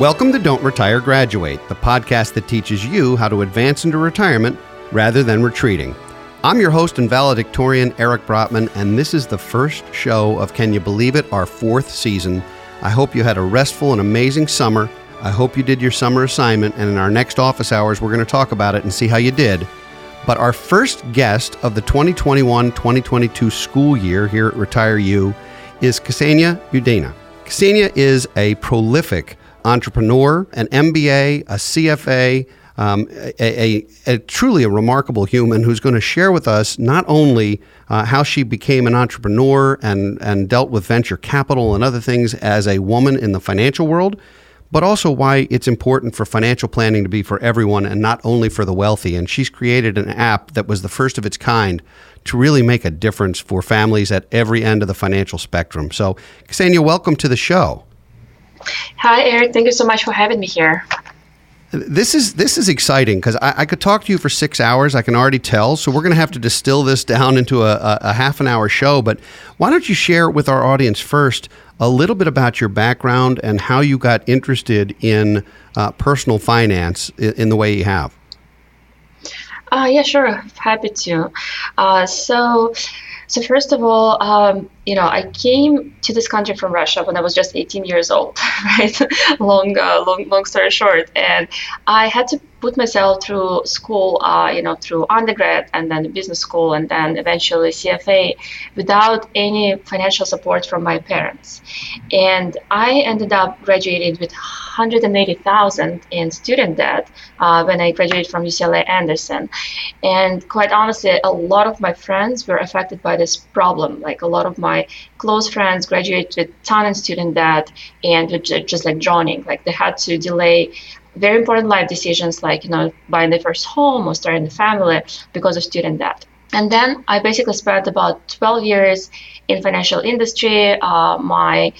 Welcome to Don't Retire Graduate, the podcast that teaches you how to advance into retirement rather than retreating. I'm your host and valedictorian, Eric Brotman, and this is the first show of Can You Believe It, our fourth season. I hope you had a restful and amazing summer. I hope you did your summer assignment, and in our next office hours, we're going to talk about it and see how you did. But our first guest of the 2021 2022 school year here at Retire U is Ksenia Yudina. Ksenia is a prolific entrepreneur, an MBA, a CFA, um, a, a, a, truly a remarkable human who's going to share with us not only uh, how she became an entrepreneur and, and dealt with venture capital and other things as a woman in the financial world, but also why it's important for financial planning to be for everyone and not only for the wealthy. And she's created an app that was the first of its kind to really make a difference for families at every end of the financial spectrum. So, Ksenia, welcome to the show. Hi, Eric. Thank you so much for having me here. This is this is exciting because I, I, could talk to you for six hours. I can already tell. So we're going to have to distill this down into a, a, a, half an hour show. But why don't you share with our audience first a little bit about your background and how you got interested in uh, personal finance in, in, the way you have? Uh, yeah, sure. Happy to. Uh, so. So first of all, um, you know, I came to this country from Russia when I was just 18 years old, right? long, uh, long, long story short, and I had to put myself through school, uh, you know, through undergrad and then business school and then eventually CFA without any financial support from my parents. And I ended up graduating with 180,000 in student debt uh, when I graduated from UCLA Anderson. And quite honestly, a lot of my friends were affected by this problem. Like a lot of my close friends graduated with ton in student debt and just like drowning. Like they had to delay very important life decisions like you know buying their first home or starting a family because of student debt and then i basically spent about 12 years in financial industry uh, my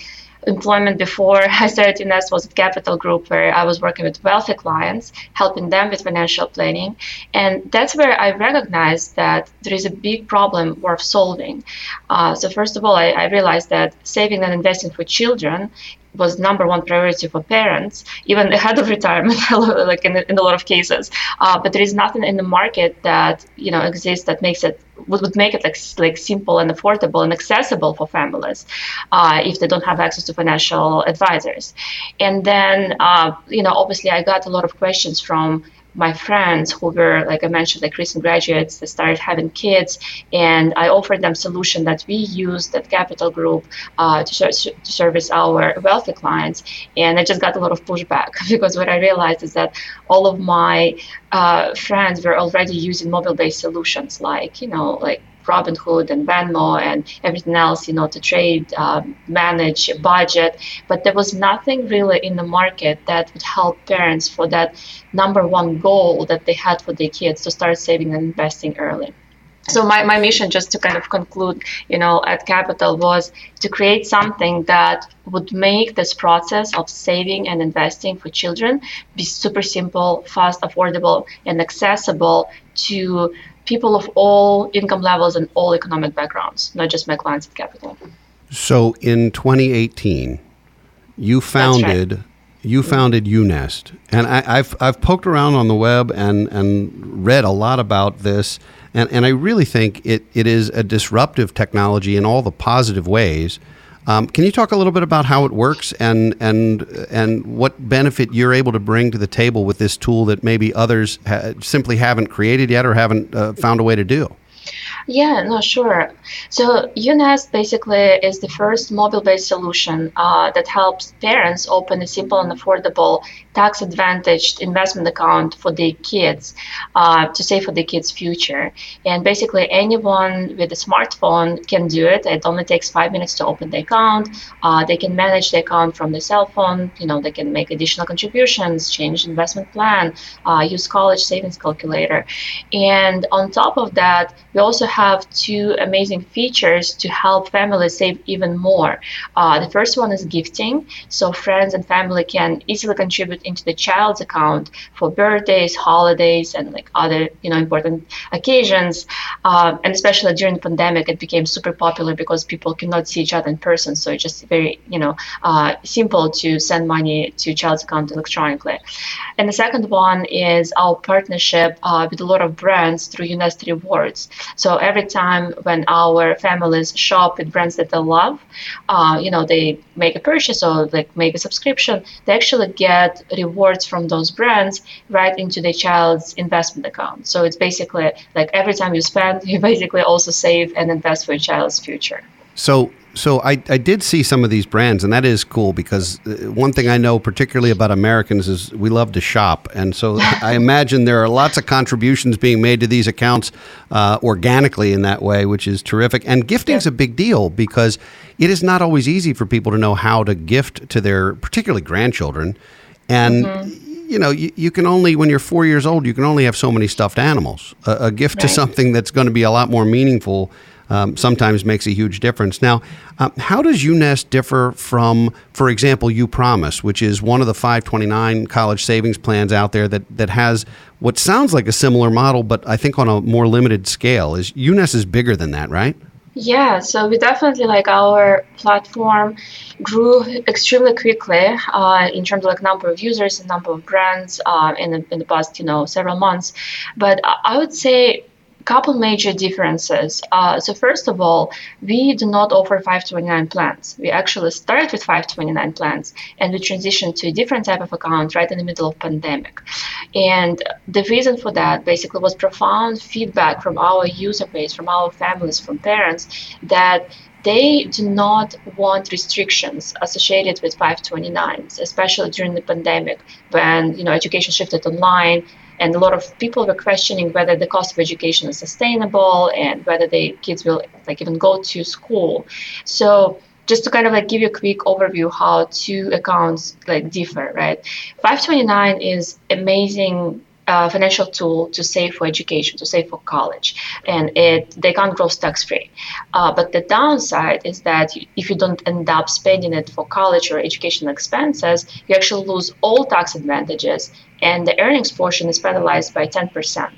employment before I started to invest was at Capital Group, where I was working with wealthy clients, helping them with financial planning. And that's where I recognized that there is a big problem worth solving. Uh, so, first of all, I, I realized that saving and investing for children was number one priority for parents, even ahead of retirement, like in, in a lot of cases. Uh, but there is nothing in the market that you know exists that makes it would, would make it like like simple and affordable and accessible for families uh, if they don't have access to financial advisors. And then uh, you know obviously I got a lot of questions from my friends who were like i mentioned like recent graduates that started having kids and i offered them solution that we used at capital group uh, to, ser- to service our wealthy clients and i just got a lot of pushback because what i realized is that all of my uh, friends were already using mobile based solutions like you know like Robinhood and Venmo and everything else, you know, to trade, um, manage, budget. But there was nothing really in the market that would help parents for that number one goal that they had for their kids to start saving and investing early. So my, my mission, just to kind of conclude, you know, at Capital was to create something that would make this process of saving and investing for children be super simple, fast, affordable, and accessible to people of all income levels and all economic backgrounds, not just my clients at Capital. So in 2018, you founded you founded UNest, and I, have I've poked around on the web and and read a lot about this, and and I really think it it is a disruptive technology in all the positive ways. Um, can you talk a little bit about how it works and and and what benefit you're able to bring to the table with this tool that maybe others ha- simply haven't created yet or haven't uh, found a way to do? Yeah, no, sure. So UNest basically is the first mobile-based solution uh, that helps parents open a simple and affordable tax-advantaged investment account for their kids uh, to save for the kids' future. And basically, anyone with a smartphone can do it. It only takes five minutes to open the account. Uh, they can manage the account from the cell phone. You know, they can make additional contributions, change investment plan, uh, use college savings calculator, and on top of that, we also have two amazing features to help families save even more. Uh, the first one is gifting, so friends and family can easily contribute into the child's account for birthdays, holidays, and like other you know important occasions. Uh, and especially during the pandemic, it became super popular because people cannot see each other in person, so it's just very you know uh, simple to send money to child's account electronically. And the second one is our partnership uh, with a lot of brands through UNest Rewards. So every time when our families shop with brands that they love, uh, you know, they make a purchase or like make a subscription, they actually get rewards from those brands right into their child's investment account. So it's basically like every time you spend, you basically also save and invest for your child's future. So so I, I did see some of these brands, and that is cool because uh, one thing I know particularly about Americans is we love to shop, and so I imagine there are lots of contributions being made to these accounts uh, organically in that way, which is terrific. And gifting is a big deal because it is not always easy for people to know how to gift to their particularly grandchildren, and. Mm-hmm you know, you, you, can only, when you're four years old, you can only have so many stuffed animals. A, a gift right. to something that's going to be a lot more meaningful um, sometimes makes a huge difference. Now, um, how does UNest differ from, for example, Upromise, which is one of the 529 college savings plans out there that, that has what sounds like a similar model, but I think on a more limited scale? Is UNest is bigger than that, right? Yeah, so we definitely like our platform grew extremely quickly uh, in terms of like number of users and number of brands uh, in the in the past you know several months. But I would say couple major differences. Uh, so first of all, we do not offer 529 plans. We actually started with 529 plans and we transitioned to a different type of account right in the middle of pandemic. And the reason for that basically was profound feedback from our user base, from our families, from parents that they do not want restrictions associated with 529s, especially during the pandemic when you know education shifted online and a lot of people were questioning whether the cost of education is sustainable and whether the kids will like even go to school. So just to kind of like give you a quick overview how two accounts like differ right? 529 is amazing uh, financial tool to save for education, to save for college, and it they can't grow tax free. Uh, but the downside is that if you don't end up spending it for college or educational expenses, you actually lose all tax advantages and the earnings portion is penalized by 10%.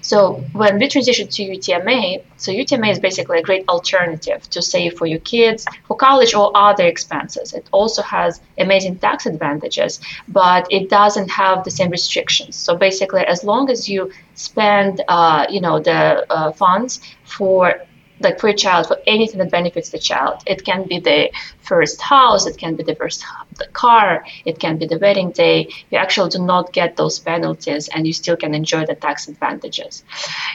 So when we transition to UTMA, so UTMA is basically a great alternative to save for your kids, for college or other expenses. It also has amazing tax advantages, but it doesn't have the same restrictions. So basically, as long as you spend, uh, you know, the uh, funds for like for a child for anything that benefits the child. It can be the first house it can be the first the car it can be the wedding day. You actually do not get those penalties and you still can enjoy the tax advantages.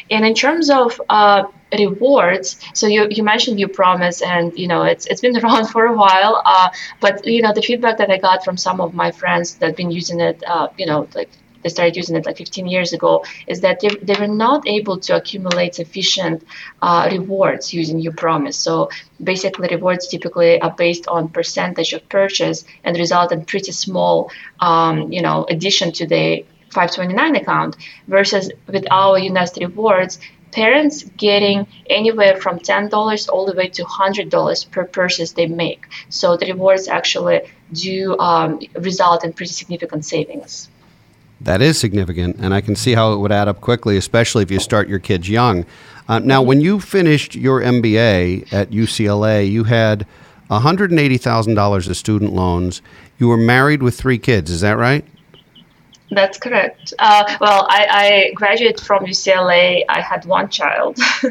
And in terms of uh, rewards so you, you mentioned Upromise and you know it's it's been around for a while uh, but you know the feedback that i got from some of my friends that have been using it uh, you know like they started using it like 15 years ago, is that they, they were not able to accumulate sufficient uh, rewards using Upromise. So basically, rewards typically are based on percentage of purchase and result in pretty small, um, you know, addition to the 529 account. Versus with our UNest rewards, parents getting anywhere from $10 all the way to $100 per purchase they make. So the rewards actually do um, result in pretty significant savings. That is significant, and I can see how it would add up quickly, especially if you start your kids young. Uh, now, when you finished your MBA at UCLA, you had $180,000 of student loans. You were married with three kids, is that right? That's correct. Uh, well, I, I, graduated from UCLA. I had one child,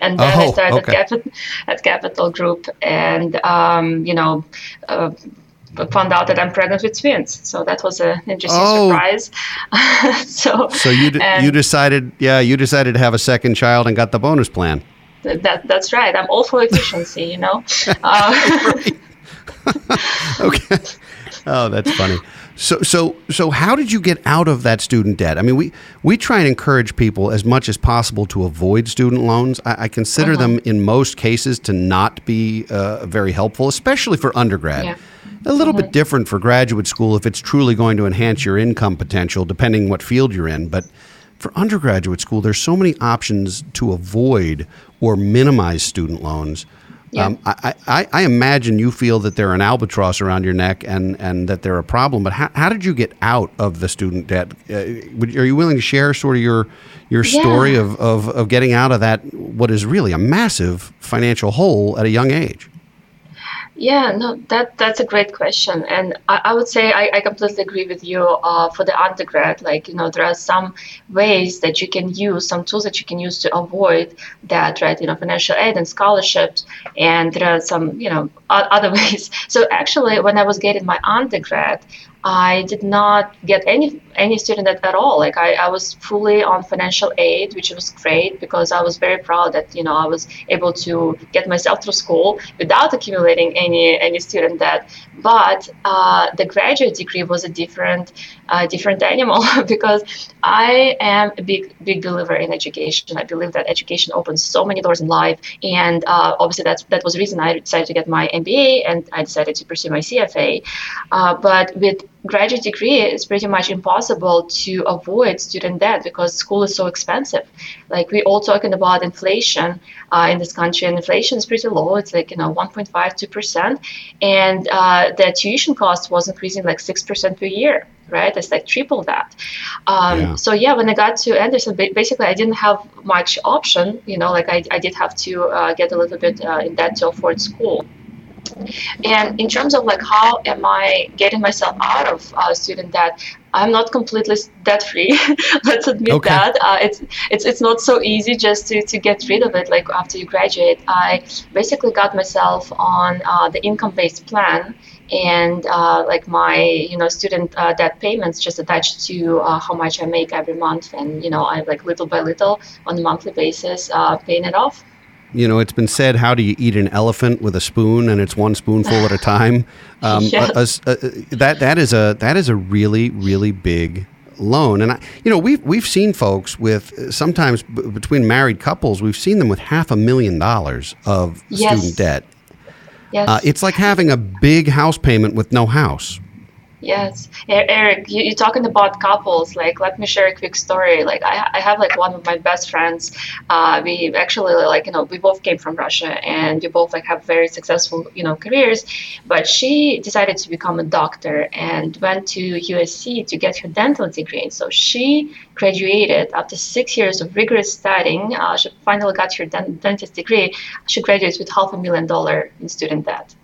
and then oh, I started okay. at, Capital, at Capital Group, and um, you know, uh, found out that I'm pregnant with twins. So that was an interesting oh. surprise. so so you d- you decided yeah you decided to have a second child and got the bonus plan. that that's right. I'm all for efficiency, you know. Uh, okay. Oh, that's funny. So, so, so, how did you get out of that student debt? I mean, we we try and encourage people as much as possible to avoid student loans. I, I consider uh-huh. them in most cases to not be uh, very helpful, especially for undergrad. Yeah. A little bit different for graduate school if it's truly going to enhance your income potential, depending what field you're in. But for undergraduate school, there's so many options to avoid or minimize student loans. Yeah. Um, I, I, I, imagine you feel that they're an albatross around your neck and, and that they're a problem. But how, how did you get out of the student debt? Uh, would, are you willing to share sort of your your yeah. story of, of, of getting out of that what is really a massive financial hole at a young age? Yeah, no, that that's a great question, and I, I would say I, I, completely agree with you. Uh, for the undergrad, like you know, there are some ways that you can use, some tools that you can use to avoid that, right? You know, financial aid and scholarships, and there are some you know other ways. So actually, when I was getting my undergrad, I did not get any any student debt at all. Like I, I was fully on financial aid, which was great because I was very proud that you know I was able to get myself through school without accumulating any any student debt. But uh, the graduate degree was a different uh, different animal because I am a big big believer in education. I believe that education opens so many doors in life, and uh, obviously that's that was the reason I decided to get my MBA and I decided to pursue my CFA. Uh, but with graduate degree, it's pretty much impossible to avoid student debt because school is so expensive. Like we all talking about inflation uh, in this country, and inflation is pretty low. It's like you know 1.5 2 percent, and uh, the tuition cost was increasing like six percent per year. Right, it's like triple that. Um, yeah. So yeah, when I got to Anderson, basically I didn't have much option. You know, like I, I did have to uh, get a little bit uh, in debt to afford school. And in terms of like how am I getting myself out of uh, student debt, I'm not completely debt free. Let's admit okay. that uh, it's it's it's not so easy just to, to get rid of it. Like after you graduate, I basically got myself on uh, the income based plan, and uh, like my you know student uh, debt payments just attached to uh, how much I make every month, and you know I like little by little on a monthly basis uh, paying it off you know, it's been said, how do you eat an elephant with a spoon, and it's one spoonful at a time. Um, yes. a, a, that that is a that is a really really big loan, and I, you know, we've we've seen folks with sometimes b- between married couples, we've seen them with half a million dollars of yes. student debt. Yes. Uh, it's like having a big house payment with no house. Yes, Eric, you, are talking about couples. Like, let me share a quick story. Like, I, I have like one of my best friends. Uh, we actually like you know we both came from Russia, and we both like have very successful you know careers. But she decided to become a doctor and went to USC to get her dental degree. And So she graduated after six years of rigorous studying. Uh, she finally got her dentist degree. She graduates with half a million dollar in student debt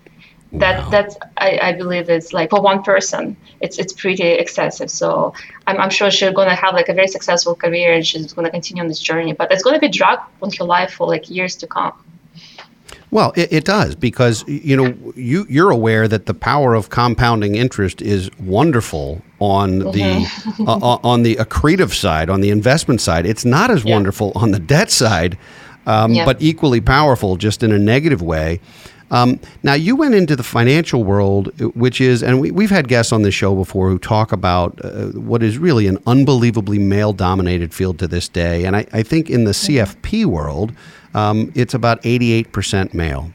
that wow. that's I, I believe is like for one person it's it's pretty excessive so I'm, I'm sure she's going to have like a very successful career and she's going to continue on this journey but it's going to be drag on her life for like years to come well, it, it, does because you know you you're aware that the power of compounding interest is wonderful on the mm-hmm. uh, uh, on the accretive side, on the investment side. It's not as yeah. wonderful on the debt side, um, yeah. but equally powerful, just in a negative way. Um, now, you went into the financial world, which is, and we, have had guests on this show before who talk about uh, what is really an unbelievably male dominated field to this day. And I, I think in the CFP world, um, it's about 88% male.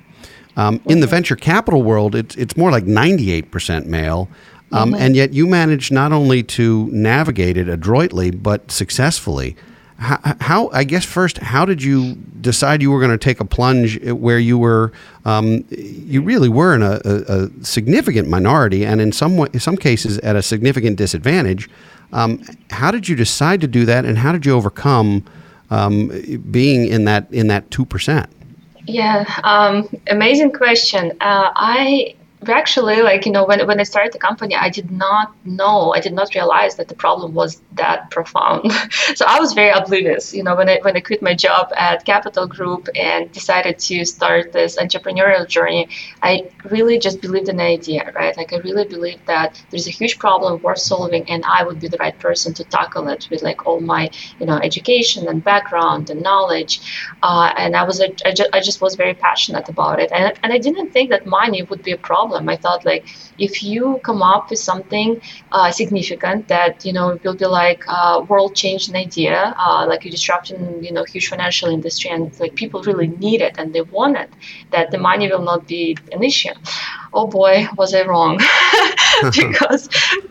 Um, in the venture capital world, it's, it's more like 98% male. Um, mm-hmm. And yet you managed not only to navigate it adroitly, but successfully. How, how, I guess first, how did you decide you were going to take a plunge where you were, um, you really were in a, a, a, significant minority, and in some way, in some cases at a significant disadvantage? Um, how did you decide to do that, and how did you overcome um, being in that in that two percent? Yeah, um, amazing question. Uh, I actually like you know when, when i started the company i did not know i did not realize that the problem was that profound. So i was very oblivious you know when i when i quit my job at capital group and decided to start this entrepreneurial journey i really just believed in the idea right? Like i really believed that there's a huge problem worth solving and i would be the right person to tackle it with like all my you know education and background and knowledge. Uh, and i was I, just, I just was very passionate about it. And, and i didn't think that money would be a problem problem. I thought like if you come up with something uh, significant that you know will be like a world changing idea, uh, like a disruption, you know, huge financial industry, and like people really need it and they want it, that the money will not be an issue. Oh boy, was I wrong? because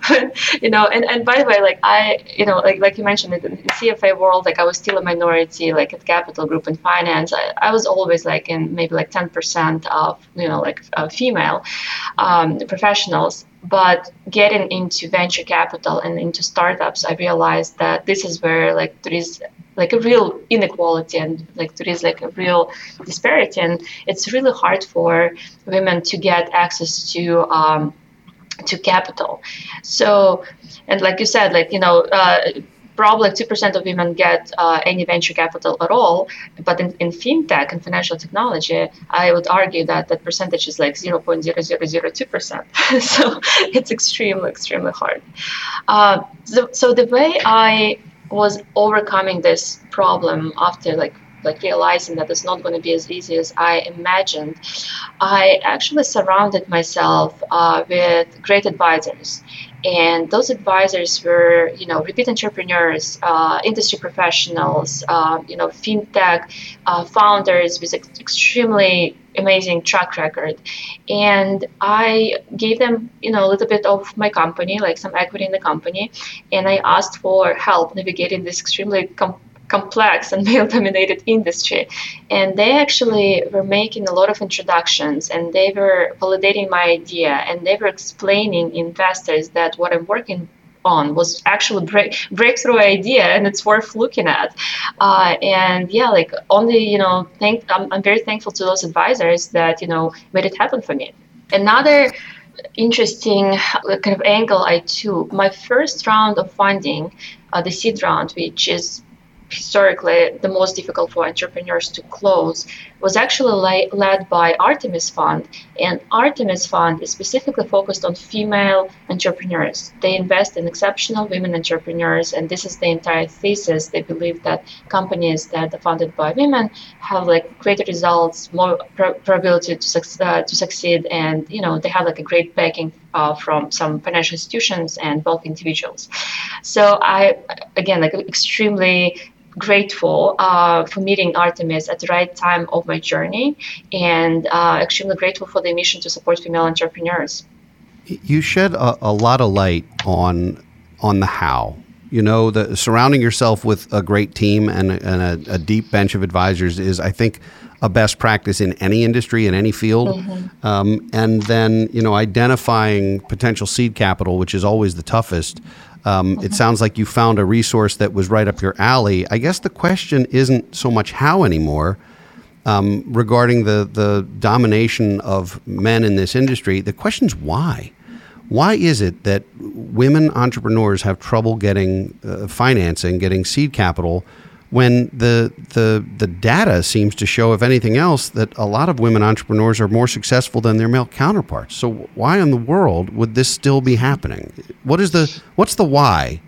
you know, and, and by the way, like I, you know, like like you mentioned in CFA world, like I was still a minority, like at Capital Group in finance. I, I was always like in maybe like ten percent of you know like uh, female um, professionals. But getting into venture capital and into startups, I realized that this is where like there is like a real inequality and like there is like a real disparity and it's really hard for women to get access to um, to capital. So, and like you said, like you know. Uh, probably 2% of women get uh, any venture capital at all. But in, in fintech and financial technology, I would argue that that percentage is like 0.0002%. so it's extremely, extremely hard. Uh, so, so the way I was overcoming this problem after like like realizing that it's not going to be as easy as I imagined, I actually surrounded myself uh, with great advisors. And those advisors were, you know, repeat entrepreneurs, uh, industry professionals, uh, you know, fintech uh, founders with ex- extremely amazing track record. And I gave them, you know, a little bit of my company, like some equity in the company, and I asked for help navigating this extremely com- complex and male dominated industry. And they actually were making a lot of introductions and they were validating my idea and they were explaining investors that what I'm working on was actually break, breakthrough idea and it's worth looking at uh, and yeah like only you know thank I'm, I'm very thankful to those advisors that you know made it happen for me another interesting kind of angle I took. My first round of funding, uh, the seed round, which is historically the most difficult for entrepreneurs to close was actually led by Artemis Fund. And Artemis Fund is specifically focused on female entrepreneurs. They invest in exceptional women entrepreneurs, and this is the entire thesis. They believe that companies that are funded by women have like greater results, more probability to, uh, to succeed, and you know they have like a great backing uh, from some financial institutions and both individuals. So I, again, like extremely grateful uh, for meeting Artemis at the right time of my journey and uh, extremely grateful for the mission to support female entrepreneurs. You shed a, a lot of light on on the how. You know, the surrounding yourself with a great team and, and a, a deep bench of advisors is, I think, a best practice in any industry in any field mm-hmm. um, and then you know identifying potential seed capital which is always the toughest um, It sounds like you found a resource that was right up your alley. I guess the question isn't so much how anymore. Um, regarding the, the domination of men in this industry, the question is why? Why is it that women entrepreneurs have trouble getting uh, financing, getting seed capital, when the the the data seems to show, if anything else, that a lot of women entrepreneurs are more successful than their male counterparts. So why in the world would this still be happening? What is the what's the why?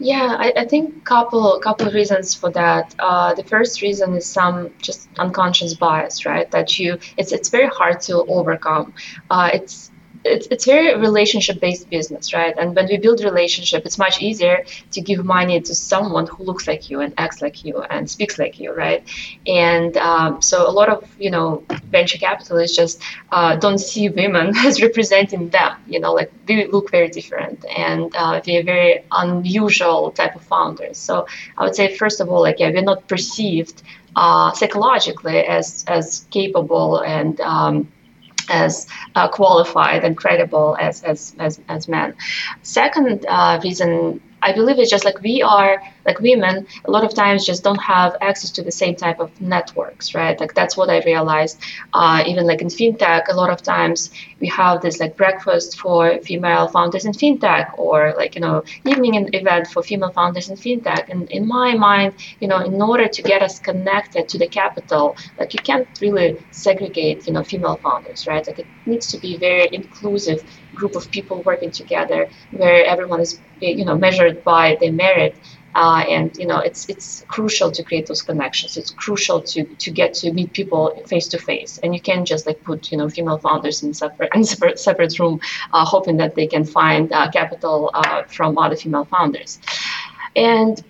Yeah, I, I think couple couple of reasons for that. Uh, the first reason is some just unconscious bias, right? That you it's it's very hard to overcome. Uh, it's it's, it's very relationship based business right? And when we build relationship it's much easier to give money to someone who looks like you and acts like you and speaks like you right? And um, so a lot of you know venture capitalists just uh, don't see women as representing them you know like they look very different and uh, they're very unusual type of founders. So i would say first of all like yeah we're not perceived uh, psychologically as as capable and um, as uh, qualified and credible as, as, as, as men. Second uh, reason I believe it's just like we are, like women, a lot of times just don't have access to the same type of networks, right? Like that's what I realized. Uh, even like in fintech, a lot of times we have this like breakfast for female founders in fintech, or like you know evening event for female founders in fintech. And in my mind, you know, in order to get us connected to the capital, like you can't really segregate, you know, female founders, right? Like it needs to be very inclusive group of people working together where everyone is you know measured by their merit uh, and you know it's it's crucial to create those connections. It's crucial to to get to meet people face to face and you can't just like put you know female founders in separate in separate, separate room uh, hoping that they can find uh, capital uh, from other female founders. And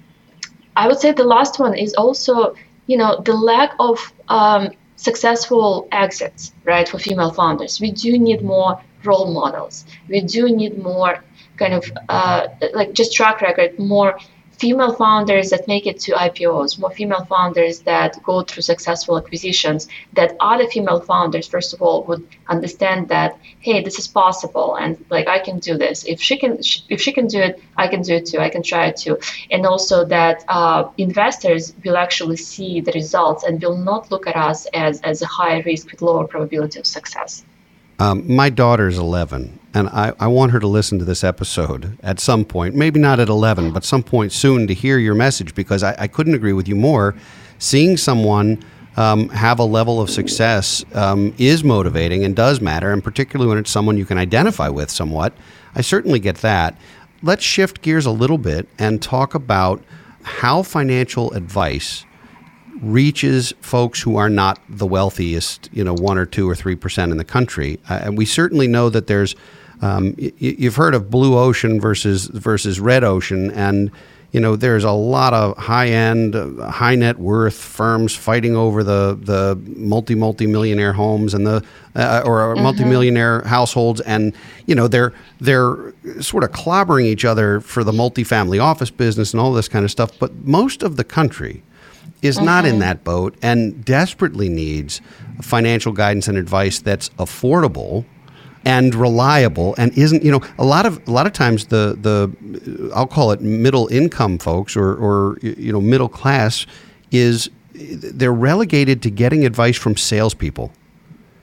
i would say the last one is also you know the lack of um, successful exits right for female founders. We do need more role models. We do need more kind of uh, like just track record, more female founders that make it to IPOs, more female founders that go through successful acquisitions, that other female founders, first of all, would understand that, hey, this is possible and like I can do this. If she can, if she can do it, I can do it too. I can try it too. And also that uh, investors will actually see the results and will not look at us as, as a high risk with lower probability of success. Um, my daughter's 11, and I, I want her to listen to this episode at some point, maybe not at 11, but some point soon to hear your message because I, I couldn't agree with you more. Seeing someone um, have a level of success um, is motivating and does matter, and particularly when it's someone you can identify with somewhat. I certainly get that. Let's shift gears a little bit and talk about how financial advice reaches folks who are not the wealthiest, you know, one or two or three percent in the country. Uh, and we certainly know that there's, um, y- you've heard of blue ocean versus versus red ocean, and you know there's a lot of high end, uh, high net worth firms fighting over the the multi multi millionaire homes and the uh, or mm-hmm. multi millionaire households, and you know they're they're sort of clobbering each other for the multifamily office business and all this kind of stuff. But most of the country is mm-hmm. not in mm-hmm. that boat and desperately needs financial guidance and advice that's affordable and reliable and isn't you know a lot of a lot of times the the I'll call it middle income folks or or you know middle class is they're relegated to getting advice from salespeople.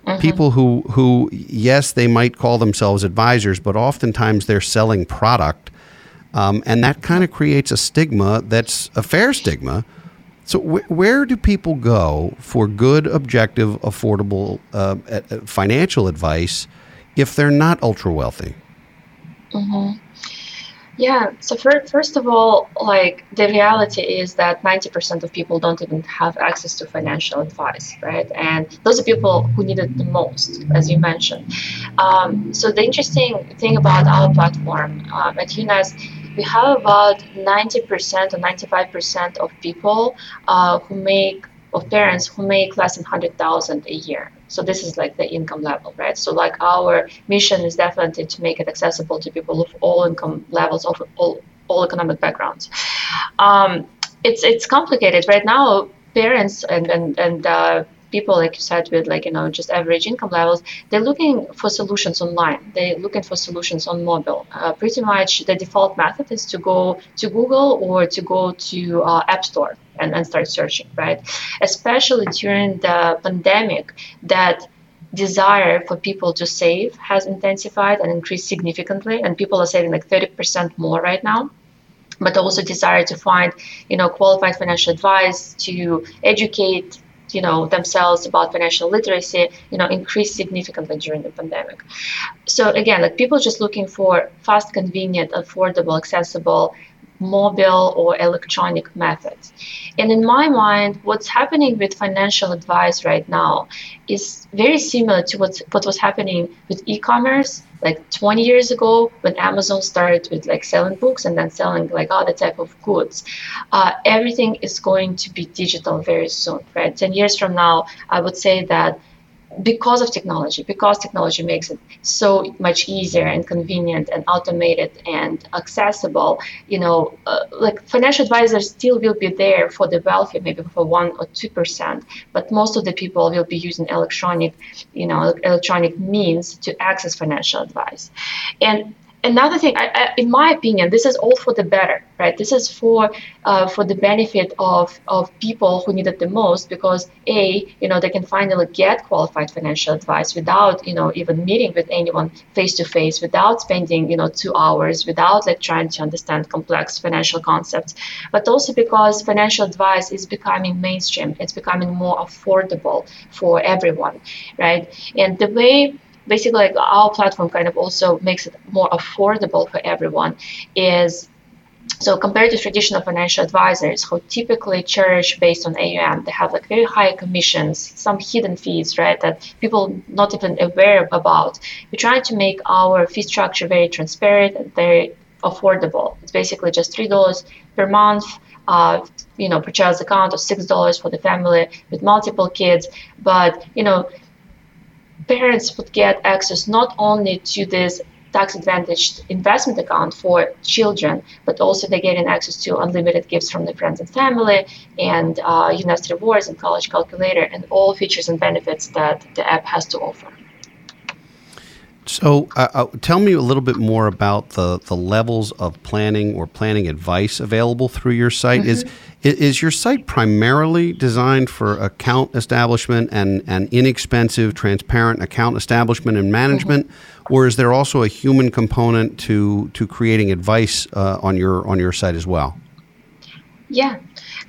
Mm-hmm. People who who yes they might call themselves advisors, but oftentimes they're selling product, um, and that kind of creates a stigma that's a fair stigma so, wh- where do people go for good, objective, affordable uh, financial advice if they're not ultra wealthy? Mm-hmm. Yeah. So for, first of all, like the reality is that 90% of people don't even have access to financial advice, right? And those are people who need it the most, as you mentioned. Um, so the interesting thing about our platform um, at UNest we have about 90% or 95% of people uh, who make of parents who make less than 100,000 a year. So this is like the income level, right? So like our mission is definitely to make it accessible to people of all income levels, of all, all economic backgrounds. Um, it's it's complicated right now. Parents and and and uh, people, like you said, with like you know just average income levels, they're looking for solutions online. They're looking for solutions on mobile. Uh, pretty much, the default method is to go to Google or to go to uh, App Store and, and start searching, right? Especially during the pandemic, that desire for people to save has intensified and increased significantly, and people are saving like 30% more right now but also desire to find you know qualified financial advice to educate you know themselves about financial literacy you know increased significantly during the pandemic. So again like people just looking for fast convenient affordable accessible mobile or electronic methods. And in my mind, what's happening with financial advice right now is very similar to what's, what was happening with e-commerce like 20 years ago when Amazon started with like selling books and then selling like other type of goods. Uh, everything is going to be digital very soon, right? 10 years from now, I would say that because of technology, because technology makes it so much easier and convenient and automated and accessible, you know, uh, like financial advisors still will be there for the wealthy, maybe for one or two percent, but most of the people will be using electronic, you know, electronic means to access financial advice. And another thing, I, I, in my opinion, this is all for the better, right? This is for uh, for the benefit of of people who need it the most because a, you know, they can finally get qualified financial advice without, you know, even meeting with anyone face to face, without spending, you know, two hours, without like trying to understand complex financial concepts, but also because financial advice is becoming mainstream. It's becoming more affordable for everyone, right? And the way basically like our platform kind of also makes it more affordable for everyone is so compared to traditional financial advisors who typically charge based on AUM, they have like very high commissions, some hidden fees, right, that people not even aware about. We're trying to make our fee structure very transparent and very affordable. It's basically just three dollars per month. Uh, you know, per child's account, or six dollars for the family with multiple kids. But you know, parents would get access not only to this tax advantaged investment account for children, but also they're getting access to unlimited gifts from their friends and family and uh, UNEST rewards and college calculator and all features and benefits that the app has to offer. So, uh, uh, tell me a little bit more about the, the levels of planning or planning advice available through your site. Mm-hmm. Is is your site primarily designed for account establishment and, and inexpensive, transparent account establishment and management, mm-hmm. or is there also a human component to to creating advice uh, on your on your site as well? Yeah,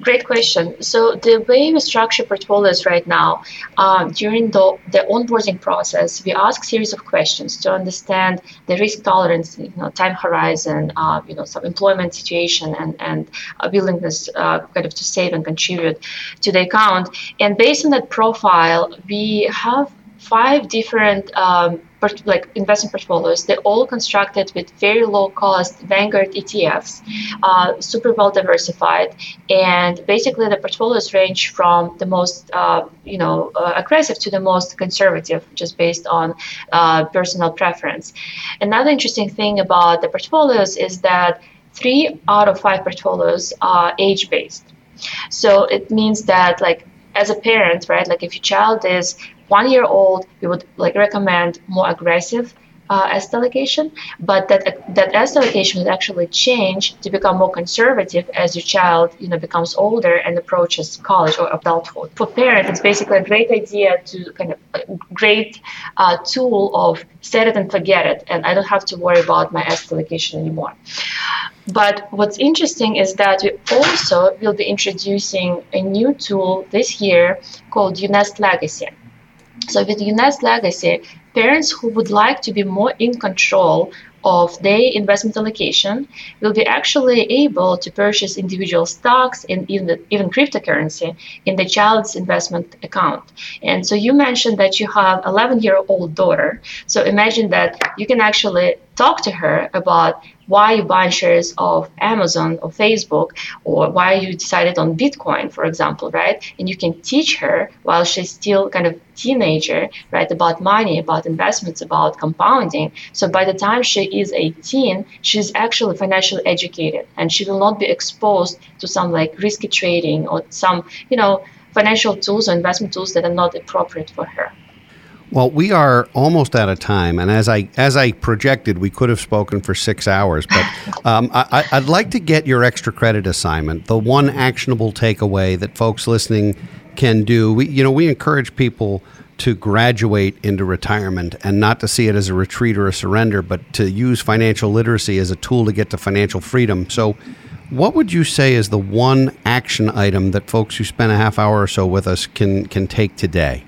Great question. So the way we structure portfolios right now, um, during the, the onboarding process, we ask series of questions to understand the risk tolerance, you know, time horizon, uh, you know, some employment situation, and and willingness uh, kind of to save and contribute to the account. And based on that profile, we have five different um, like investment portfolios. They're all constructed with very low cost Vanguard ETFs, uh, super well diversified, and basically the portfolios range from the most uh, you know uh, aggressive to the most conservative, just based on uh, personal preference. Another interesting thing about the portfolios is that three out of five portfolios are age based. So it means that like as a parent, right, like if your child is one year old, we would like recommend more aggressive uh, asset allocation, but that that asset allocation would actually change to become more conservative as your child, you know, becomes older and approaches college or adulthood. For parents, it's basically a great idea to kind of a great uh, tool of set it and forget it, and I don't have to worry about my asset allocation anymore. But what's interesting is that we also will be introducing a new tool this year called UNEST Legacy. So with UNEST Legacy, parents who would like to be more in control of their investment allocation will be actually able to purchase individual stocks and even, even cryptocurrency in the child's investment account. And so you mentioned that you have 11 year old daughter. So imagine that you can actually talk to her about why you buy shares of Amazon or Facebook or why you decided on Bitcoin, for example, right? And you can teach her while she's still kind of teenager, right, about money, about investments, about compounding. So by the time she is 18, she's actually financially educated and she will not be exposed to some like risky trading or some, you know, financial tools or investment tools that are not appropriate for her. Well, we are almost out of time, and as I as I projected, we could have spoken for six hours. But um, I, would like to get your extra credit assignment, the one actionable takeaway that folks listening can do. We, you know, we encourage people to graduate into retirement and not to see it as a retreat or a surrender, but to use financial literacy as a tool to get to financial freedom. So, what would you say is the one action item that folks who spend a half hour or so with us can can take today?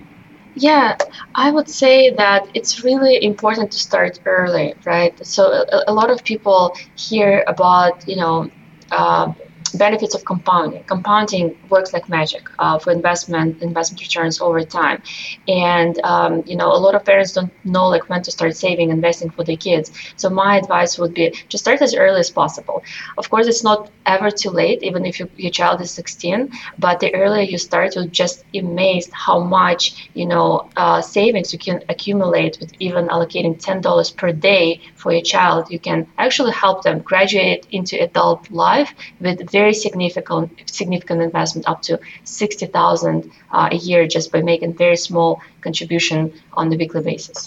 Yeah, I would say that it's really important to start early, right? So a, a lot of people hear about, you know, uh, benefits of compounding. Compounding works like magic uh, for investment investment returns over time, and um, you know a lot of parents don't know like when to start saving, and investing for their kids. So my advice would be to start as early as possible. Of course, it's not ever too late, even if you, your child is 16. But the earlier you start, you'll just amazed how much you know uh, savings you can accumulate with even allocating ten dollars per day for your child. You can actually help them graduate into adult life with very very significant significant investment up to 60,000 uh, a year just by making very small contribution on the weekly basis.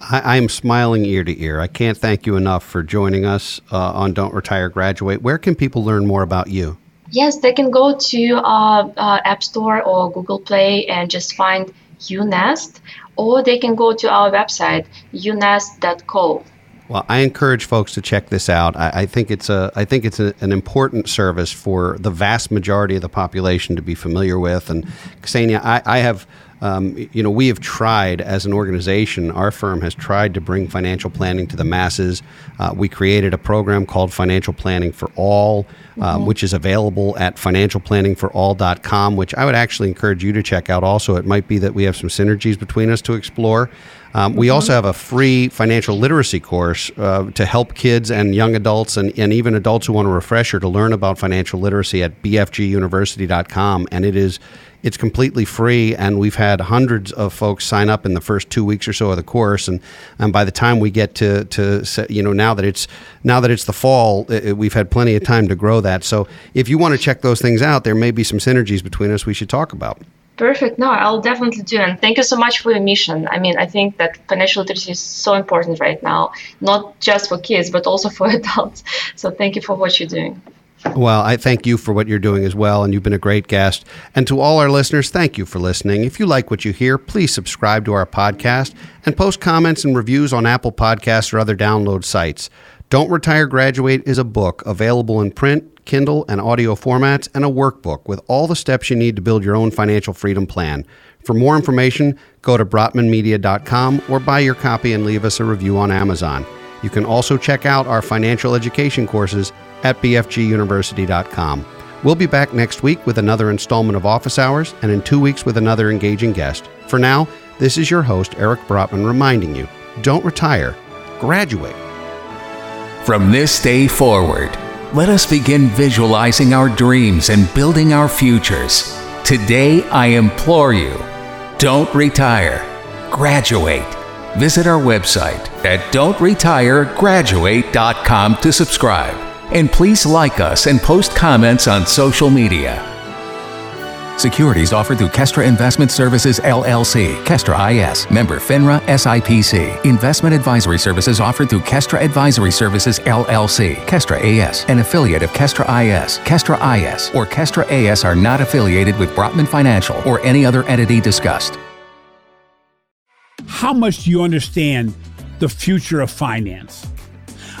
I, am smiling ear to ear. I can't thank you enough for joining us uh, on Don't Retire Graduate. Where can people learn more about you? Yes, they can go to uh, uh, App Store or Google Play and just find UNest, or they can go to our website, unest.co. Well, I encourage folks to check this out. I, I think it's a I think it's a, an important service for the vast majority of the population to be familiar with. And Ksenia, I, I have um, you know, we have tried as an organization, our firm has tried to bring financial planning to the masses. Uh, we created a program called Financial Planning for All, uh, mm-hmm. which is available at financialplanningforall.com, which I would actually encourage you to check out also. It might be that we have some synergies between us to explore. Um, we mm-hmm. also have a free financial literacy course uh, to help kids and young adults and, and even adults who want a refresher to learn about financial literacy at bfguniversity.com. And it is it's completely free, and we've had hundreds of folks sign up in the first two weeks or so of the course. And, and by the time we get to, to you know now that it's now that it's the fall, it, we've had plenty of time to grow that. So if you want to check those things out, there may be some synergies between us we should talk about. Perfect. No, I'll definitely do. And thank you so much for your mission. I mean, I think that financial literacy is so important right now, not just for kids, but also for adults. So thank you for what you're doing. Well, I thank you for what you're doing as well, and you've been a great guest. And to all our listeners, thank you for listening. If you like what you hear, please subscribe to our podcast and post comments and reviews on Apple Podcasts or other download sites. Don't Retire Graduate is a book available in print, Kindle, and audio formats, and a workbook with all the steps you need to build your own financial freedom plan. For more information, go to brotmanmedia.com or buy your copy and leave us a review on Amazon. You can also check out our financial education courses at bfguniversity.com. We'll be back next week with another installment of Office Hours and in two weeks with another engaging guest. For now, this is your host, Eric Brotman, reminding you don't retire, graduate. From this day forward, let us begin visualizing our dreams and building our futures. Today, I implore you don't retire, graduate. Visit our website at don'tretiregraduate.com to subscribe. And please like us and post comments on social media. Securities offered through Kestra Investment Services LLC, Kestra IS, member FINRA SIPC. Investment advisory services offered through Kestra Advisory Services LLC, Kestra AS, an affiliate of Kestra IS. Kestra IS or Kestra AS are not affiliated with Brotman Financial or any other entity discussed. How much do you understand the future of finance?